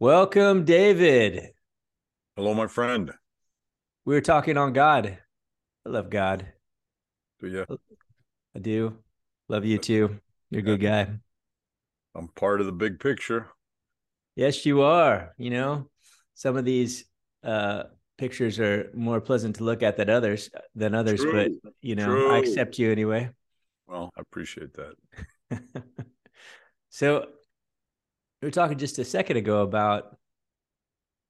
Welcome, David. Hello, my friend. We were talking on God. I love God. Do you? I do. Love you too. You're a good guy. I'm part of the big picture. Yes, you are. You know, some of these uh pictures are more pleasant to look at than others than others, True. but you know, True. I accept you anyway. Well, I appreciate that. so we were talking just a second ago about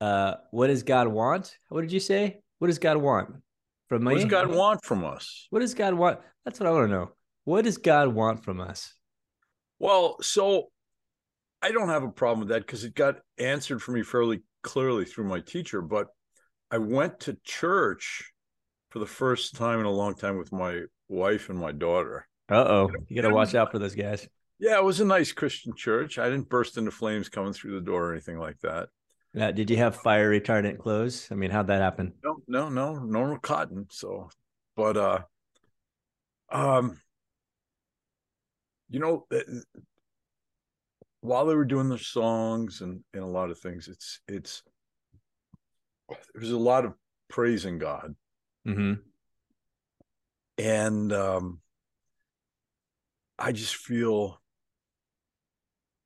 uh what does God want? What did you say? What does God want from me? What does God want from us? What does God want? That's what I want to know. What does God want from us? Well, so I don't have a problem with that because it got answered for me fairly clearly through my teacher. But I went to church for the first time in a long time with my wife and my daughter. Uh oh, you got to watch out for those guys. Yeah, it was a nice Christian church. I didn't burst into flames coming through the door or anything like that. Uh, did you have fire retardant clothes? I mean, how'd that happen? No, no, no, normal cotton. So, but uh, um, you know, while they were doing their songs and and a lot of things, it's it's there's a lot of praising God, Mm-hmm. and um, I just feel,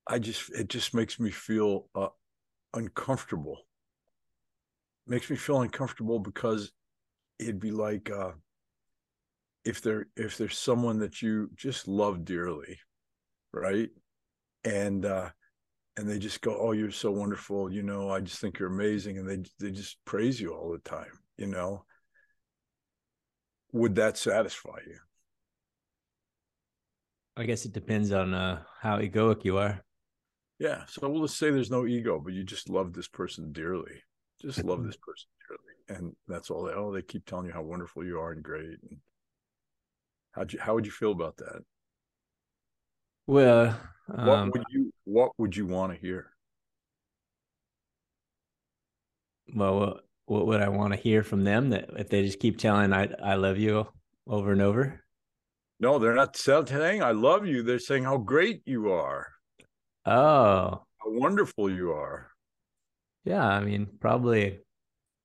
I just it just makes me feel uh, uncomfortable. Makes me feel uncomfortable because it'd be like uh, if there if there's someone that you just love dearly, right? And uh, and they just go, "Oh, you're so wonderful," you know. I just think you're amazing, and they they just praise you all the time, you know. Would that satisfy you? I guess it depends on uh, how egoic you are. Yeah. So we'll just say there's no ego, but you just love this person dearly. Just love this person dearly, and that's all. They, oh, they keep telling you how wonderful you are and great. And how'd you? How would you feel about that? Well, What um, would you? What would you want to hear? well, what, what would I want to hear from them? That if they just keep telling I I love you over and over. No, they're not saying "I love you." They're saying how great you are, Oh, how wonderful you are. yeah. I mean, probably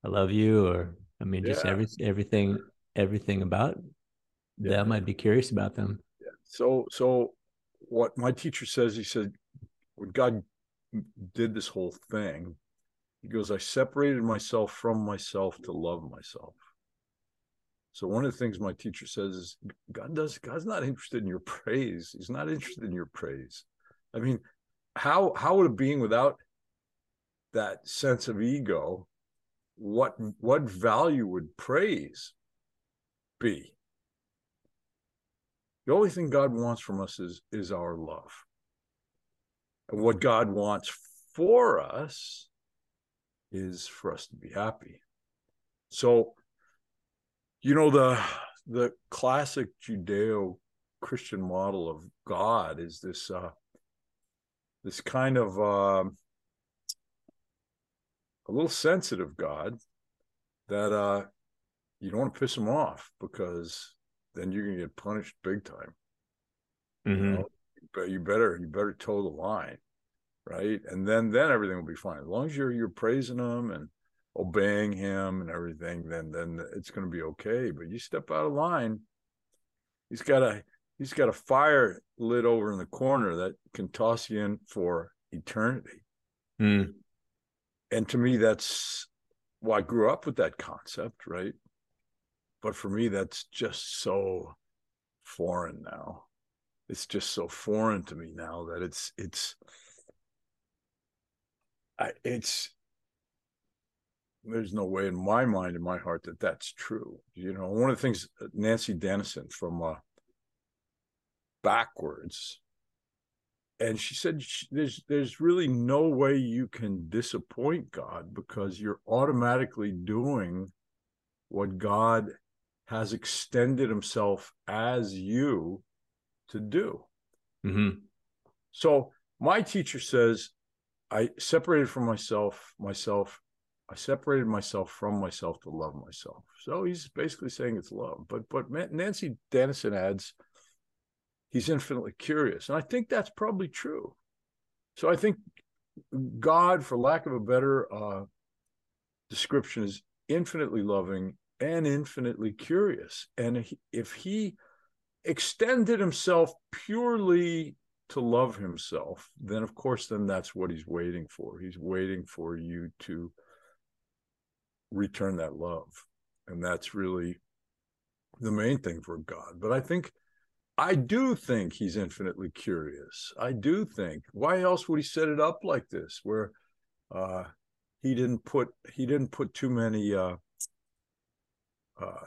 I love you, or I mean, just Yeah. every everything everything about Yeah. them. I'd be curious about them. Yeah. So, so what my teacher says, he said, when God did this whole thing, he goes, I separated myself from myself to love myself. So one of the things my teacher says is God does God's not interested in your praise. He's not interested in your praise. I mean, how how would a being without that sense of ego, what what value would praise be? The only thing God wants from us is is our love. And what God wants for us is for us to be happy. So, you know, the the classic Judeo Christian model of God is this uh this kind of um a little sensitive God that uh you don't want to piss him off because then you're gonna get punished big time. You Mhm. know, but you better you better toe the line, right? And then then everything will be fine. As long as you're you're praising him and obeying him and everything, then then it's going to be okay. But you step out of line, he's got a he's got a fire lit over in the corner that can toss you in for eternity. Mm. And to me, that's well, I grew up with that concept, right? But for me, that's just so foreign now. It's just so foreign to me now that it's it's I, it's there's no way in my mind in my heart that that's true you know one of the things uh, nancy dennison from uh backwards and she said there's there's really no way you can disappoint god because you're automatically doing what god has extended himself as you to do hmm so my teacher says I separated from myself, myself. I separated myself from myself to love myself. So he's basically saying it's love. But but Nancy Dennison adds, he's infinitely curious, and I think that's probably true. So I think God, for lack of a better uh, description, is infinitely loving and infinitely curious. And if he extended himself purely to love himself, then of course, then that's what he's waiting for. He's waiting for you to return that love. And that's really the main thing for God. But I think, I do think he's infinitely curious. I do think, why else would he set it up like this, where uh, he didn't put he didn't put too many uh, uh,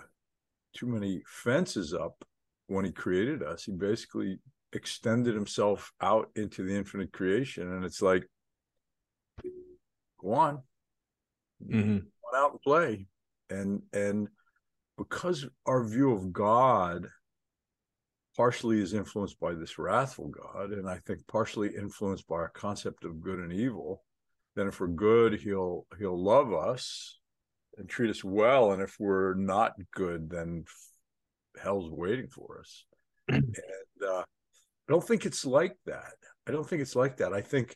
too many fences up when he created us. He basically extended himself out into the infinite creation, and it's like, go on, mm-hmm. go on out and play, and and because our view of God partially is influenced by this wrathful God, and I think partially influenced by our concept of good and evil. Then, if we're good, he'll he'll love us and treat us well, and if we're not good, then hell's waiting for us. and uh, I don't think it's like that. I don't think it's like that. I think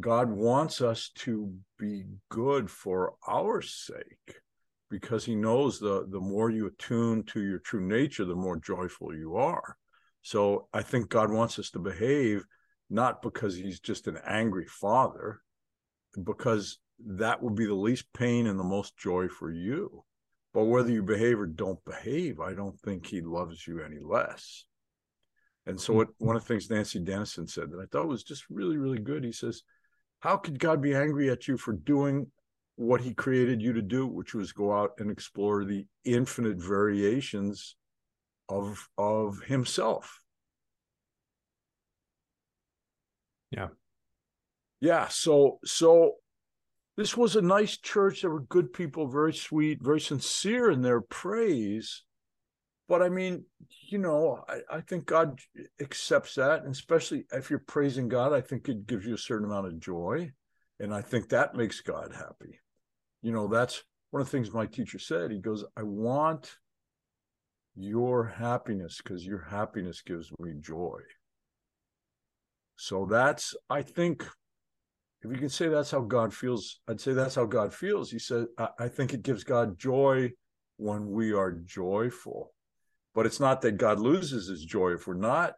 God wants us to be good for our sake because he knows the the more you attune to your true nature the more joyful you are so i think god wants us to behave not because he's just an angry father because that will be the least pain and the most joy for you. But whether you behave or don't behave i don't think he loves you any less. And so what, mm-hmm. one of the things nancy dennison said that i thought was just really really good he says how could god be angry at you for doing what he created you to do, which was go out and explore the infinite variations of of himself. Yeah. Yeah. So so this was a nice church. There were good people, very sweet, very sincere in their praise. But I mean, you know, I, I think God accepts that. And especially if you're praising God, I think it gives you a certain amount of joy. And I think that makes God happy you know, that's one of the things my teacher said. He goes, I want your happiness because your happiness gives me joy. So that's, I think, if you can say that's how God feels, I'd say that's how God feels. He said, I, I think it gives God joy when we are joyful. But it's not that God loses his joy if we're not.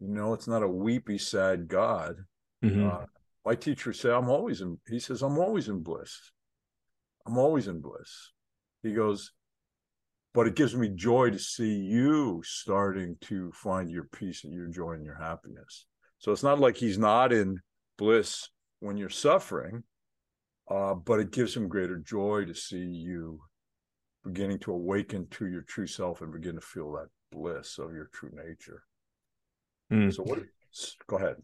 You know, it's not a weepy, sad God. Mm-hmm. Uh, my teacher said, I'm always in, he says, I'm always in bliss. I'm always in bliss. He goes, but it gives me joy to see you starting to find your peace and your joy and your happiness. So it's not like he's not in bliss when you're suffering, uh, but it gives him greater joy to see you beginning to awaken to your true self and begin to feel that bliss of your true nature. Mm. So what? Go ahead.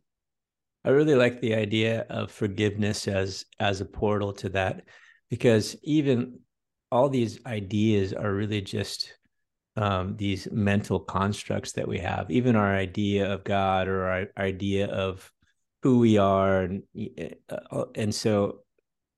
I really like the idea of forgiveness as as a portal to that because even all these ideas are really just um, these mental constructs that we have. Even our idea of God or our idea of who we are, and uh, uh, and so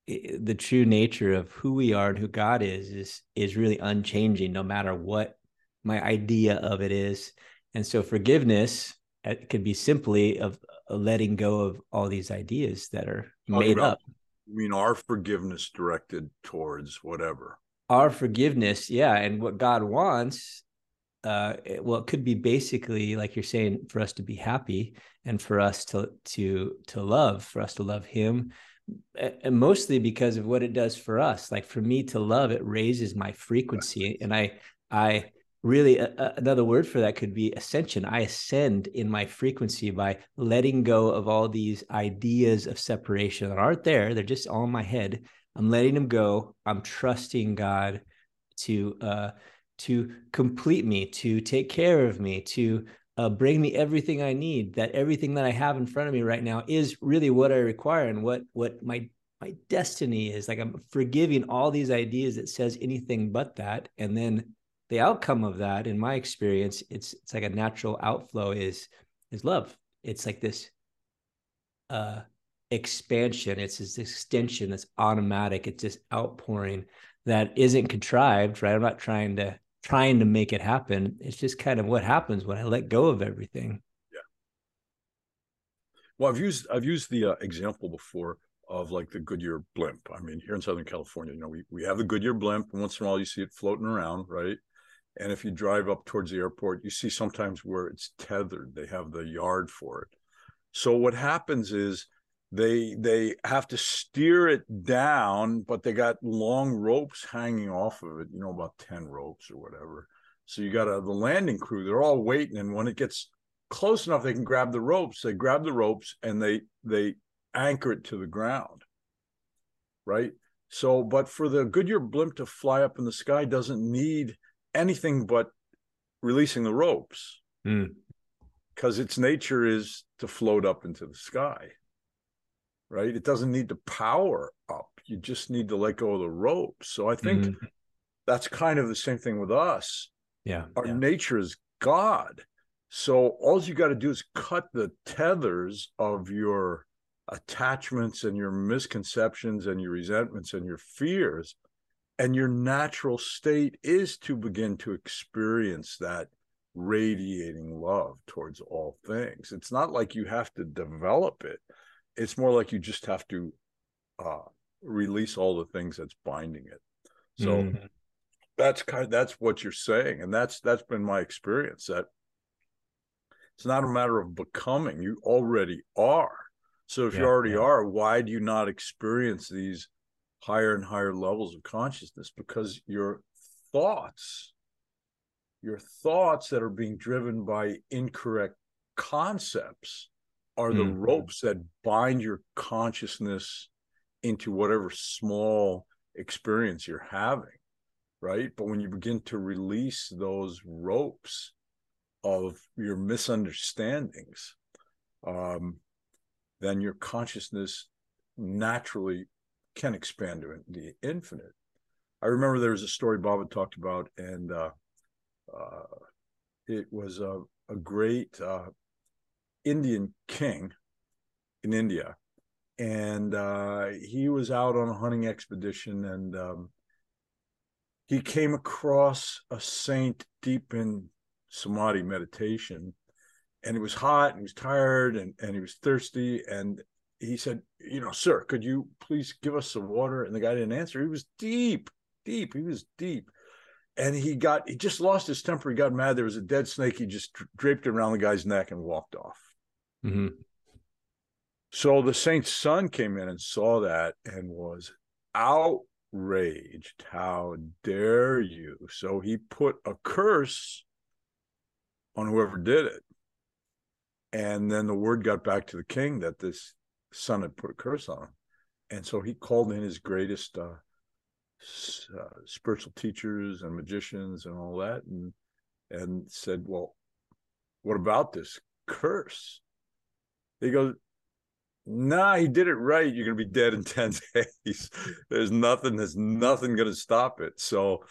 the true nature of who we are and who God is is is really unchanging, no matter what my idea of it is. And so forgiveness it uh, could be simply of letting go of all these ideas that are made up you mean our forgiveness directed towards whatever? Our forgiveness, yeah. And what God wants, uh, it, well, it could be basically like you're saying, for us to be happy and for us to to to love, for us to love Him, and mostly because of what it does for us. Like for me to love, it raises my frequency, and I I really another word for that could be ascension i ascend in my frequency by letting go of all these ideas of separation that aren't there they're just all in my head i'm letting them go. I'm trusting god to uh to complete me to take care of me to uh, bring me everything i need that everything that i have in front of me right now is really what i require and what what my my destiny is. Like i'm forgiving all these ideas that says anything but that. And then the outcome of that in my experience it's it's like a natural outflow is is love. It's like this uh expansion it's this extension that's automatic it's this outpouring that isn't contrived right i'm not trying to trying to make it happen it's just kind of what happens when i let go of everything yeah Well, I've used I've used the uh, example before of like the Goodyear blimp. I mean, here in Southern California, you know, we, we have the Goodyear blimp, and once in a while you see it floating around, right? And if you drive up towards the airport, you see sometimes where it's tethered. They have the yard for it. So what happens is they they have to steer it down, but they got long ropes hanging off of it, you know, about 10 ropes or whatever. So you got a, the landing crew, they're all waiting. And when it gets close enough, they can grab the ropes. They grab the ropes and they they anchor it to the ground. Right. So, but for the Goodyear blimp to fly up in the sky doesn't need anything but releasing the ropes. Mm. Because its nature is to float up into the sky. Right. It doesn't need to power up. You just need to let go of the ropes. So I think mm. that's kind of the same thing with us. Yeah. Our yeah. nature is God. So all you got to do is cut the tethers of your attachments and your misconceptions and your resentments and your fears. And your natural state is to begin to experience that radiating love towards all things. It's not like you have to develop it. It's more like you just have to uh, release all the things that's binding it. So mm-hmm. that's kind of, that's what you're saying, and that's that's been my experience. That it's not a matter of becoming; you already are. So if yeah, you already yeah. are, why do you not experience these higher and higher levels of consciousness? Because your thoughts, your thoughts that are being driven by incorrect concepts are the mm-hmm. ropes that bind your consciousness into whatever small experience you're having right but when you begin to release those ropes of your misunderstandings um, then your consciousness naturally can expand to the infinite. I remember there was a story Bob had talked about, and uh, uh, it was a, a great uh, Indian king in India. And uh, he was out on a hunting expedition, and um, he came across a saint deep in samadhi meditation. And it was hot and he was tired and, and he was thirsty. And he said you know sir could you please give us some water? And the guy didn't answer. He was deep deep he was deep. And he got he just lost his temper. He got mad. There was a dead snake. He just draped it around the guy's neck and walked off mm-hmm. so the saint's son came in and saw that and was outraged how dare you so he put a curse on whoever did it and then the word got back to the king that this son had put a curse on him. And so he called in his greatest uh, uh, spiritual teachers and magicians and all that, and and said, "Well, what about this curse?" He goes, "Nah, he did it right. You're going to be dead in ten days. there's nothing. There's nothing going to stop it." So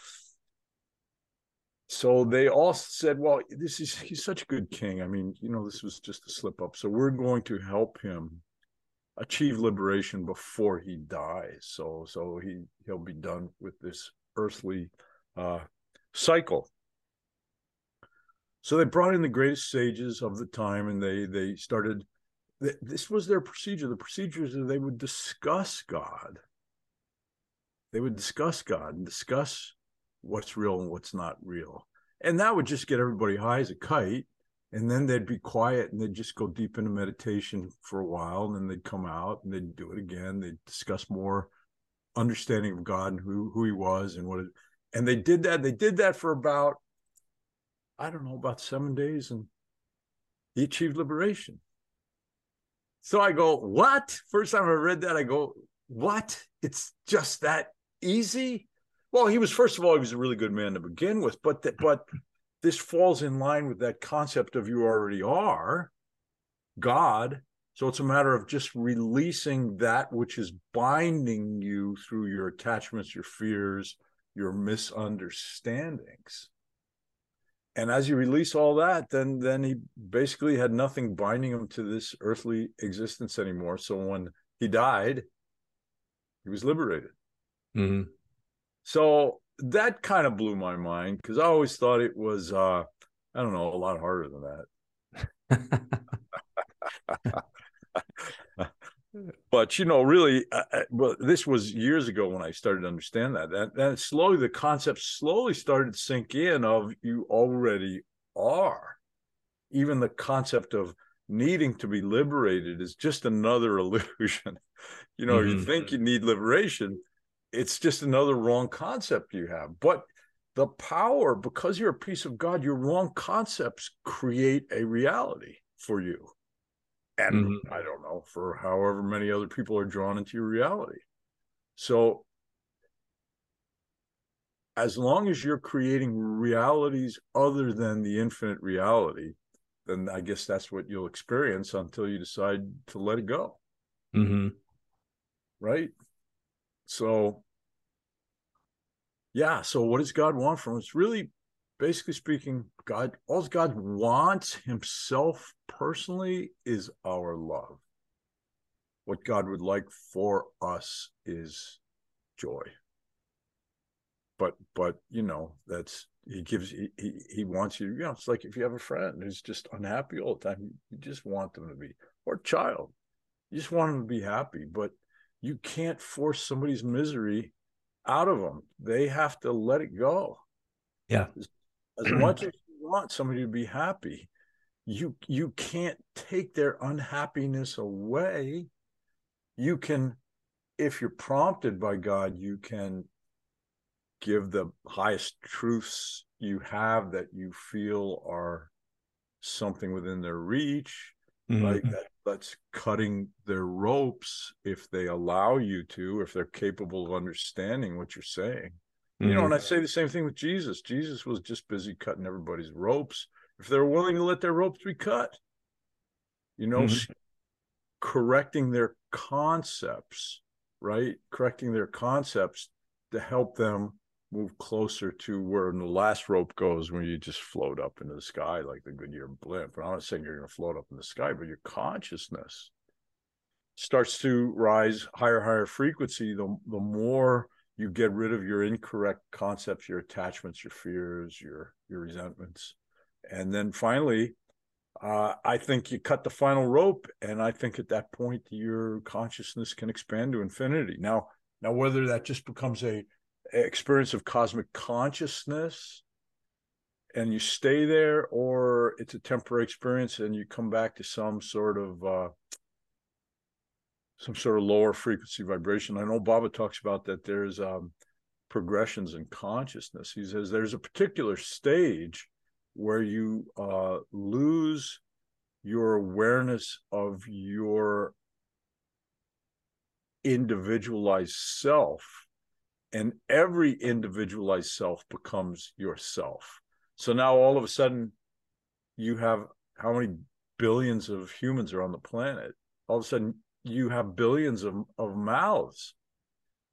so they all said, "Well, this is he's such a good king. I mean, you know, this was just a slip up. So we're going to help him achieve liberation before he dies. So so he he'll be done with this earthly uh, cycle." So they brought in the greatest sages of the time, and they they started. This was their procedure. The procedures they would discuss God. They would discuss God and discuss what's real and what's not real. And that would just get everybody high as a kite. And then they'd be quiet and they'd just go deep into meditation for a while. And then they'd come out and they'd do it again. They'd discuss more understanding of God and who, who he was and what it, and they did that. They did that for about, I don't know, about seven days and he achieved liberation. So I go, what? First time I read that, I go, what? It's just that easy? Well, he was first of all, he was a really good man to begin with, but that, but this falls in line with that concept of you already are God. So it's a matter of just releasing that which is binding you through your attachments, your fears, your misunderstandings. And as you release all that, then then he basically had nothing binding him to this earthly existence anymore. So when he died, he was liberated. Mm-hmm. So that kind of blew my mind because I always thought it was, uh, I don't know, a lot harder than that. but you know, really, uh, well, this was years ago when I started to understand that. And then slowly, the concept slowly started to sink in of you already are. Even the concept of needing to be liberated is just another illusion. you know, mm-hmm. you think you need liberation, it's just another wrong concept you have. But the power, because you're a piece of God, your wrong concepts create a reality for you. And mm-hmm. I don't know, for however many other people are drawn into your reality. So, as long as you're creating realities other than the infinite reality, then I guess that's what you'll experience until you decide to let it go. Mm-hmm. Right. So, yeah. So, what does God want from us? Really, basically speaking, God, all God wants Himself personally is our love. What God would like for us is joy. But, but you know, that's he gives he, he, he wants you you know it's like if you have a friend who's just unhappy all the time you just want them to be or child you just want them to be happy but you can't force somebody's misery out of them they have to let it go yeah as, as much as want somebody to be happy you you can't take their unhappiness away you can if you're prompted by god you can give the highest truths you have that you feel are something within their reach mm-hmm. like that that's cutting their ropes if they allow you to if they're capable of understanding what you're saying. You know and i mm-hmm. say the same thing with jesus jesus was just busy cutting everybody's ropes if they're willing to let their ropes be cut you know mm-hmm. correcting their concepts right correcting their concepts to help them move closer to where the last rope goes when you just float up into the sky like the Goodyear blimp. And I'm not saying you're going to float up in the sky, but your consciousness starts to rise higher, higher frequency. The, the more you get rid of your incorrect concepts, your attachments, your fears, your your resentments, and then finally, uh, I think you cut the final rope, and I think at that point your consciousness can expand to infinity. Now, now whether that just becomes a experience of cosmic consciousness and you stay there or it's a temporary experience and you come back to some sort of uh, some sort of lower frequency vibration i know baba talks about that there's um, progressions in consciousness he says there's a particular stage where you uh, lose your awareness of your individualized self and every individualized self becomes yourself. So now all of a sudden, you have how many billions of humans are on the planet? All of a sudden, you have billions of, of mouths.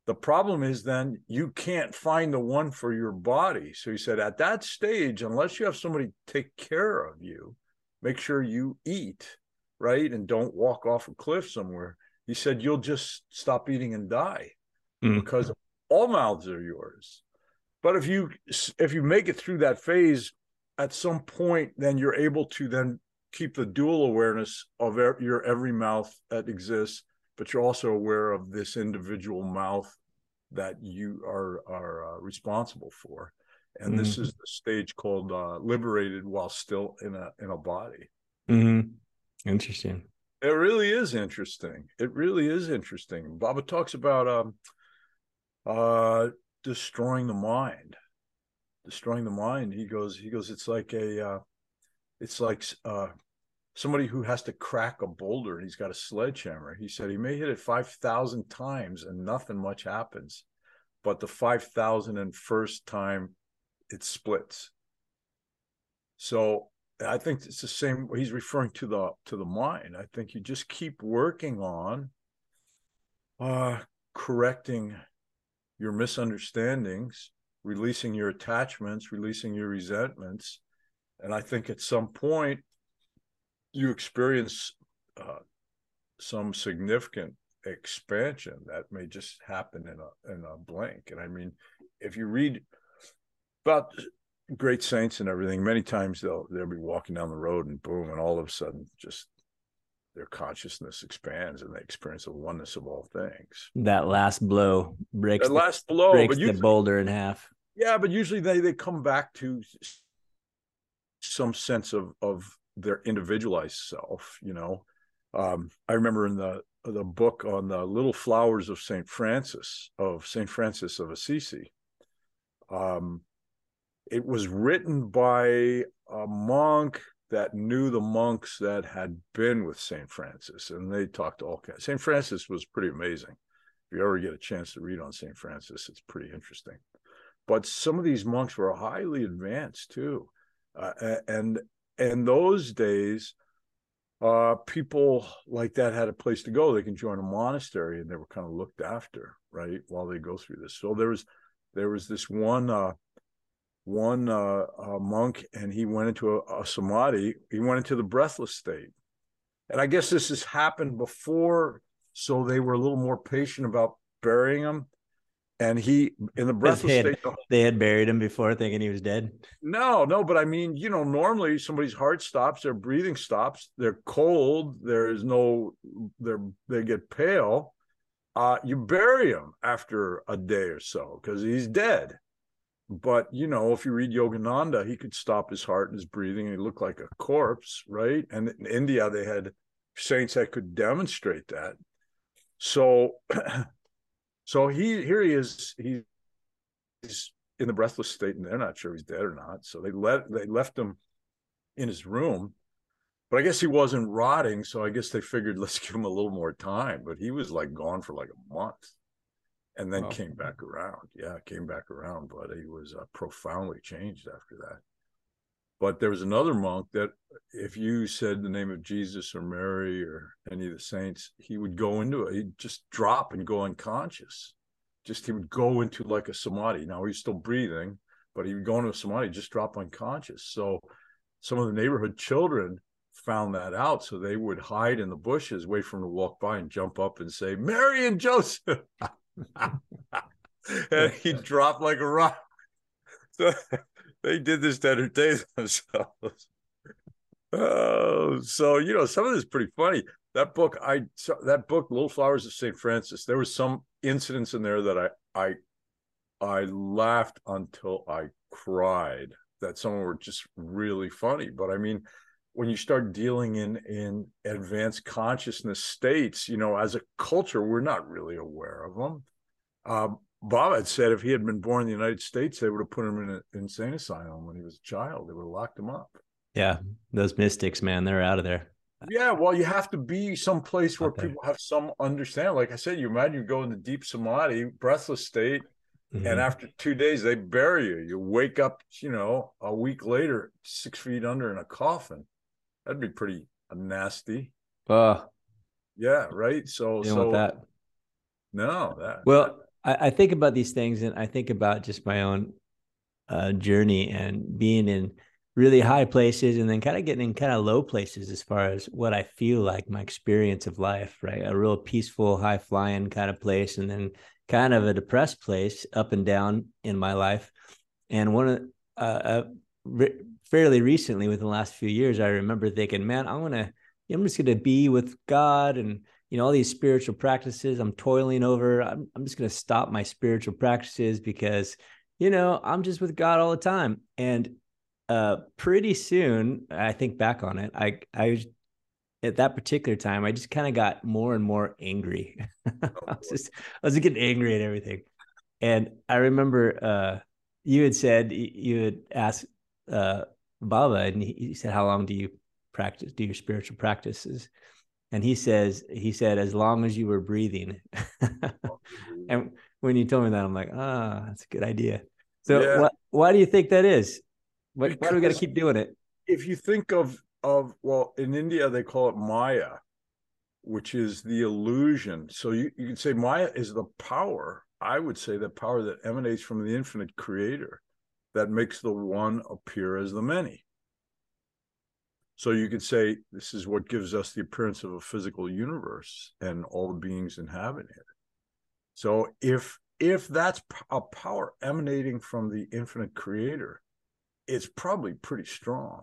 The problem is then you can't find the one for your body. So he said, at that stage, unless you have somebody take care of you, make sure you eat, right? And don't walk off a cliff somewhere. He said, you'll just stop eating and die mm. because all mouths are yours but if you if you make it through that phase at some point then you're able to then keep the dual awareness of your every mouth that exists but you're also aware of this individual mouth that you are are uh, responsible for. And mm-hmm. this is the stage called uh, liberated while still in a in a body. Mm-hmm. interesting. It really is interesting. It really is interesting. Baba talks about um uh destroying the mind. Destroying the mind. He goes he goes it's like a uh it's like uh somebody who has to crack a boulder and he's got a sledgehammer he said he may hit it 5000 times and nothing much happens but the 5001st time it splits so i think it's the same he's referring to the to the mind i think you just keep working on uh correcting your misunderstandings, releasing your attachments, releasing your resentments. And I think at some point you experience uh, some significant expansion that may just happen in a in a blink. And I mean, if you read about great saints and everything, many times they'll they'll be walking down the road and boom, and all of a sudden just their consciousness expands and they experience the oneness of all things. That last blow breaks that last blow breaks the boulder in half. Yeah, but usually they they come back to some sense of of their individualized self. You know, um, I remember in the the book on the little flowers of Saint Francis of Saint Francis of Assisi. Um, it was written by a monk that knew the monks that had been with St. Francis, and they talked to all kinds. St. Francis was pretty amazing. If you ever get a chance to read on St. Francis, it's pretty interesting. But some of these monks were highly advanced too, uh, and and those days, uh, people like that had a place to go. They can join a monastery, and they were kind of looked after, right, while they go through this. So there was there was this one uh, one uh, monk and he went into a, a, samadhi. He went into the breathless state. And I guess this has happened before. So they were a little more patient about burying him. And he, in the breathless they had, state, they had buried him before thinking he was dead. No, no, but I mean, you know, normally somebody's heart stops, their breathing stops, they're cold, there is no, they're, they get pale. Uh, you bury him after a day or so because he's dead but you know, if you read Yogananda, he could stop his heart and his breathing, and he looked like a corpse, right? And in India, they had saints that could demonstrate that. So, so he here he is. He, he's in the breathless state, and they're not sure he's dead or not. So they let they left him in his room, but I guess he wasn't rotting. So I guess they figured let's give him a little more time. But he was like gone for like a month and then wow. came back around. Yeah, came back around, but he was uh, profoundly changed after that. But there was another monk that, if you said the name of Jesus or Mary or any of the saints, he would go into it. He'd just drop and go unconscious. Just he would go into like a samadhi. Now he's still breathing, but he would go into a samadhi, just drop unconscious. So some of the neighborhood children found that out. So they would hide in the bushes, wait for him to walk by and jump up and say, Mary and Joseph. and he'd drop like a rock. So they did this to entertain themselves. Oh, so you know, some of this is pretty funny. That book, I that book, Little Flowers of Saint Francis. There was some incidents in there that I I I laughed until I cried. That some were just really funny. But I mean, when you start dealing in in advanced consciousness states, you know, as a culture, we're not really aware of them. Uh, Bob had said if he had been born in the United States, they would have put him in an insane asylum when he was a child. They would have locked him up. Yeah, those mystics, man, they're out of there. Yeah, well, you have to be someplace where people have some understanding. Like I said, you imagine you go into deep samadhi, breathless state, mm-hmm. and after two days they bury you. You wake up, you know, a week later, six feet under in a coffin. That'd be pretty nasty. Uh, yeah, right. So, so that. No, that. Well, I, I, think about these things, and I think about just my own uh, journey and being in really high places, and then kind of getting in kind of low places as far as what I feel like my experience of life. Right, a real peaceful, high flying kind of place, and then kind of a depressed place, up and down in my life. And one of uh, uh re- fairly recently within the last few years, I remember thinking, man, I want to, I'm just going to be with God and, you know, all these spiritual practices I'm toiling over. I'm, I'm just going to stop my spiritual practices because, you know, I'm just with God all the time. And uh, pretty soon, I think back on it, I, I, at that particular time, I just kind of got more and more angry. I was just, I was getting angry at everything. And I remember, uh, you had said you had asked uh, Baba, and he, he said, "How long do you practice? Do your spiritual practices?" And he says, he said, as long as you were breathing. and when you told me that, I'm like, ah, oh, that's a good idea. So yeah. wh- why do you think that is? Why, why do we got to keep doing it? If you think of of well, in India they call it Maya, which is the illusion. So you, you can say Maya is the power. I would say the power that emanates from the infinite creator that makes the one appear as the many. So you could say this is what gives us the appearance of a physical universe and all the beings inhabiting it. So if if that's a power emanating from the infinite creator, it's probably pretty strong.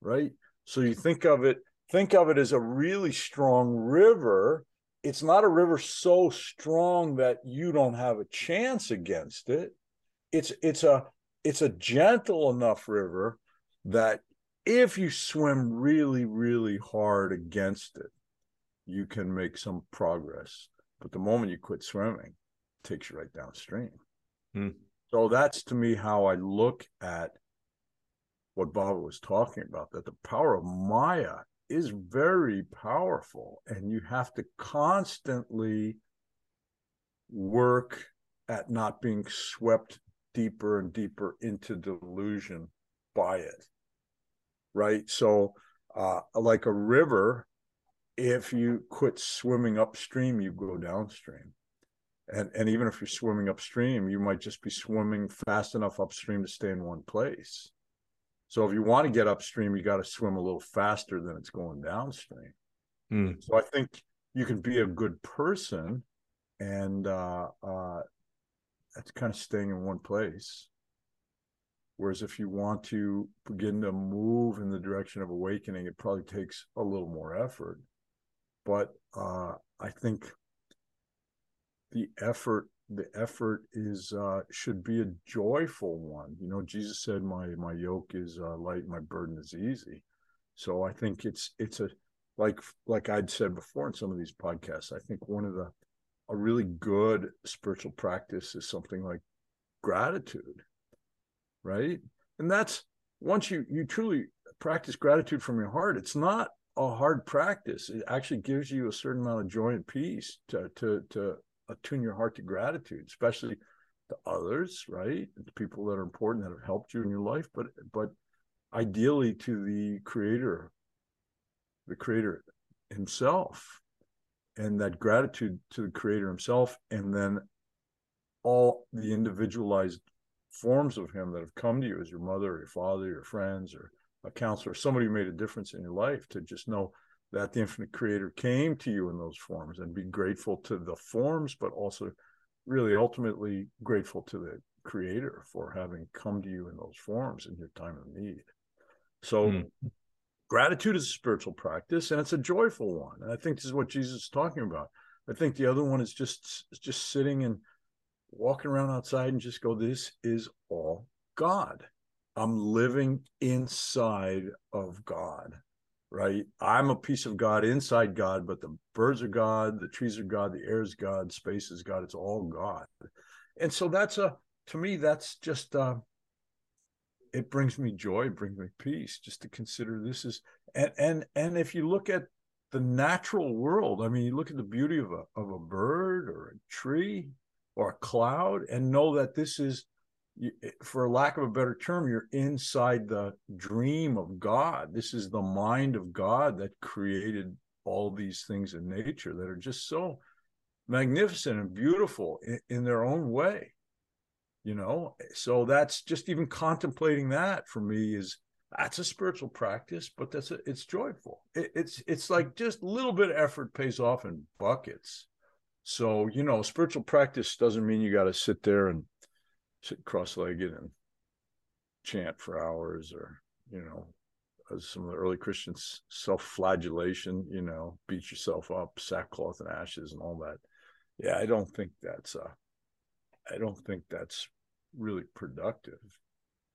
Right? So you think of it think of it as a really strong river. It's not a river so strong that you don't have a chance against it. It's it's a it's a gentle enough river that if you swim really really hard against it, you can make some progress. But the moment you quit swimming, it takes you right downstream. Hmm. So that's to me how I look at what Baba was talking about that the power of Maya is very powerful, and you have to constantly work at not being swept deeper and deeper into delusion by it. Right. So, uh, like a river, if you quit swimming upstream, you go downstream. And, and even if you're swimming upstream, you might just be swimming fast enough upstream to stay in one place. So if you want to get upstream, you got to swim a little faster than it's going downstream. Mm. So I think you can be a good person, and uh, uh, that's kind of staying in one place. Whereas if you want to begin to move in the direction of awakening, it probably takes a little more effort. But uh, I think the effort the effort is uh, should be a joyful one. You know, Jesus said, "My my yoke is uh, light, my burden is easy." So I think it's it's a like like I'd said before in some of these podcasts. I think one of the a really good spiritual practice is something like gratitude, right? And that's once you you truly practice gratitude from your heart. It's not a hard practice. It actually gives you a certain amount of joy and peace to to to attune your heart to gratitude, especially to others, right? To people that are important that have helped you in your life, but but ideally to the creator, the creator himself, and that gratitude to the creator himself, and then all the individualized forms of him that have come to you as your mother, or your father, your friends, or a counselor, somebody who made a difference in your life, to just know that the infinite creator came to you in those forms and be grateful to the forms, but also really ultimately grateful to the creator for having come to you in those forms in your time of need. So mm. gratitude is a spiritual practice and it's a joyful one. And I think this is what Jesus is talking about. I think the other one is just just sitting and walking around outside and just go, this is all God. I'm living inside of God right? I'm a piece of God inside God, but the birds are God, the trees are God, the air is God, space is God. It's all God. And so that's a, to me, that's just, uh, it brings me joy, brings me peace just to consider this is, and, and, and if you look at the natural world, I mean, you look at the beauty of a, of a bird or a tree or a cloud and know that this is eh, for lack of a better term, you're inside the dream of God. This is the mind of God that created all these things in nature that are just so magnificent and beautiful in, in their own way. You know, so that's just even contemplating that for me is that's a spiritual practice, but that's a, it's joyful. It, it's it's like just a little bit of effort pays off in buckets. So you know, spiritual practice doesn't mean you got to sit there and sit cross-legged and chant for hours or you know as some of the early christians self-flagellation you know beat yourself up sackcloth and ashes and all that. Yeah i don't think that's uh i don't think that's really productive.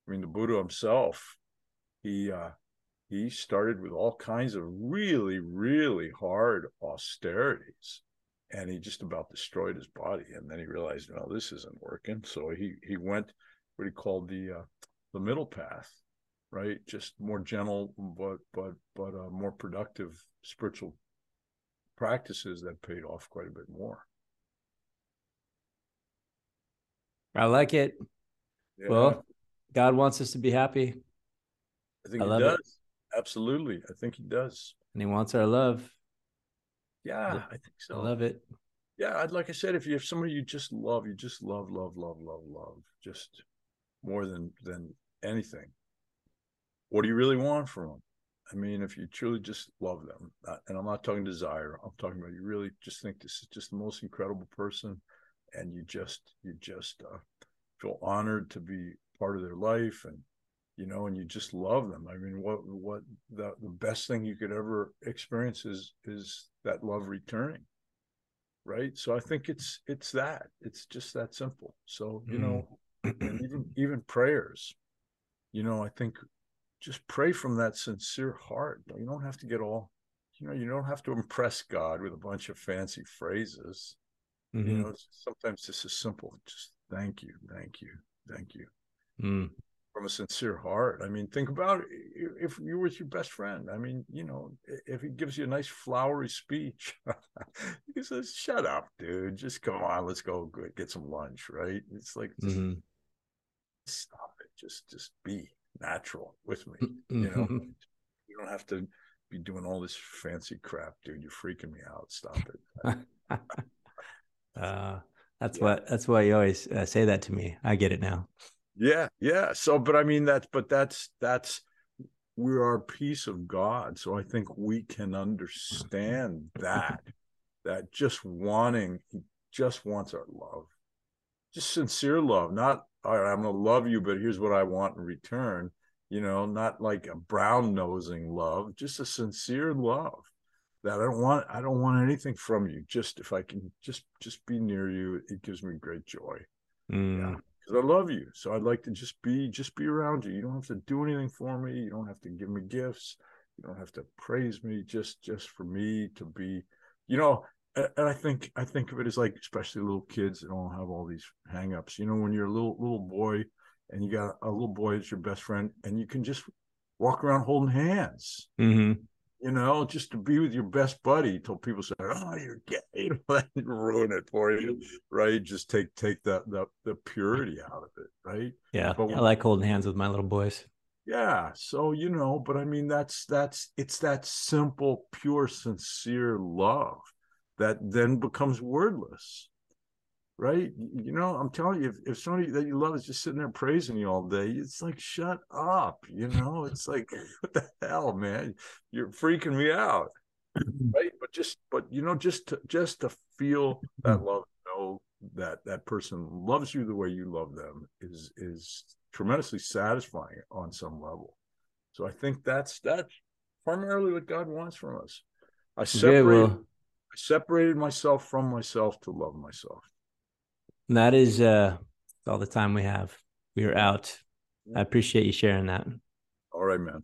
I mean the buddha himself he uh he started with all kinds of really really hard austerities and he just about destroyed his body. And then he realized, no, this isn't working. So he he went what he called the uh, the middle path, right? Just more gentle, but but but uh, more productive spiritual practices that paid off quite a bit more. I like it. Yeah. Well, God wants us to be happy. I think I he does. It. Absolutely. I think he does. And he wants our love. Yeah, I think so. I love it. Yeah, I'd like I said, if you have somebody you just love, you just love, love, love, love, love, just more than than anything. What do you really want from them? I mean, if you truly just love them, uh, and I'm not talking desire, I'm talking about you really just think this is just the most incredible person, and you just you just uh, feel honored to be part of their life, and you know, and you just love them. I mean, what what the the best thing you could ever experience is is that love returning. Right. So I think it's it's that. It's just that simple. So, you mm. know, and even even prayers, you know, I think just pray from that sincere heart. You don't have to get all, you know, you don't have to impress God with a bunch of fancy phrases. Mm-hmm. You know, sometimes just as simple, just thank you, thank you, thank you. Mm from a sincere heart. I mean, think about it. if you were with your best friend. I mean, you know, if he gives you a nice flowery speech, he says, "Shut up, dude. Just come on, let's go get some lunch." Right? It's like, just, mm-hmm. stop it. Just, just be natural with me. Mm-hmm. You know, you don't have to be doing all this fancy crap, dude. You're freaking me out. Stop it. uh, that's yeah. what. That's why you always uh, say that to me. I get it now. Yeah, yeah. So, but I mean that's but that's that's we are a piece of God. So I think we can understand that that just wanting he just wants our love. Just sincere love, not all right, I'm gonna love you, but here's what I want in return. You know, not like a brown nosing love, just a sincere love that I don't want I don't want anything from you. Just if I can just just be near you, it gives me great joy. Mm. Yeah because I love you. So I'd like to just be just be around you. You don't have to do anything for me. You don't have to give me gifts. You don't have to praise me. Just just for me to be, you know. And I think I think of it as like especially little kids that don't have all these hangups. You know, when you're a little little boy and you got a little boy that's your best friend, and you can just walk around holding hands. Mm-hmm you know, just to be with your best buddy till people say, "Oh, you're gay," ruin it for you, right? Just take take the the, the purity out of it, right? Yeah, but I like holding hands with my little boys. Yeah, so you know, but I mean, that's that's it's that simple, pure, sincere love that then becomes wordless right? You know, I'm telling you, if, if somebody that you love is just sitting there praising you all day, it's like, shut up. You know, it's like, what the hell, man? You're freaking me out. Right. But just, but you know, just to just to feel that mm-hmm. love, know that that person loves you the way you love them is is tremendously satisfying on some level. So I think that's that's primarily what God wants from us. I separated, well, I separated myself from myself to love myself. And that is uh all the time we have. We are out. I appreciate you sharing that. All right, man.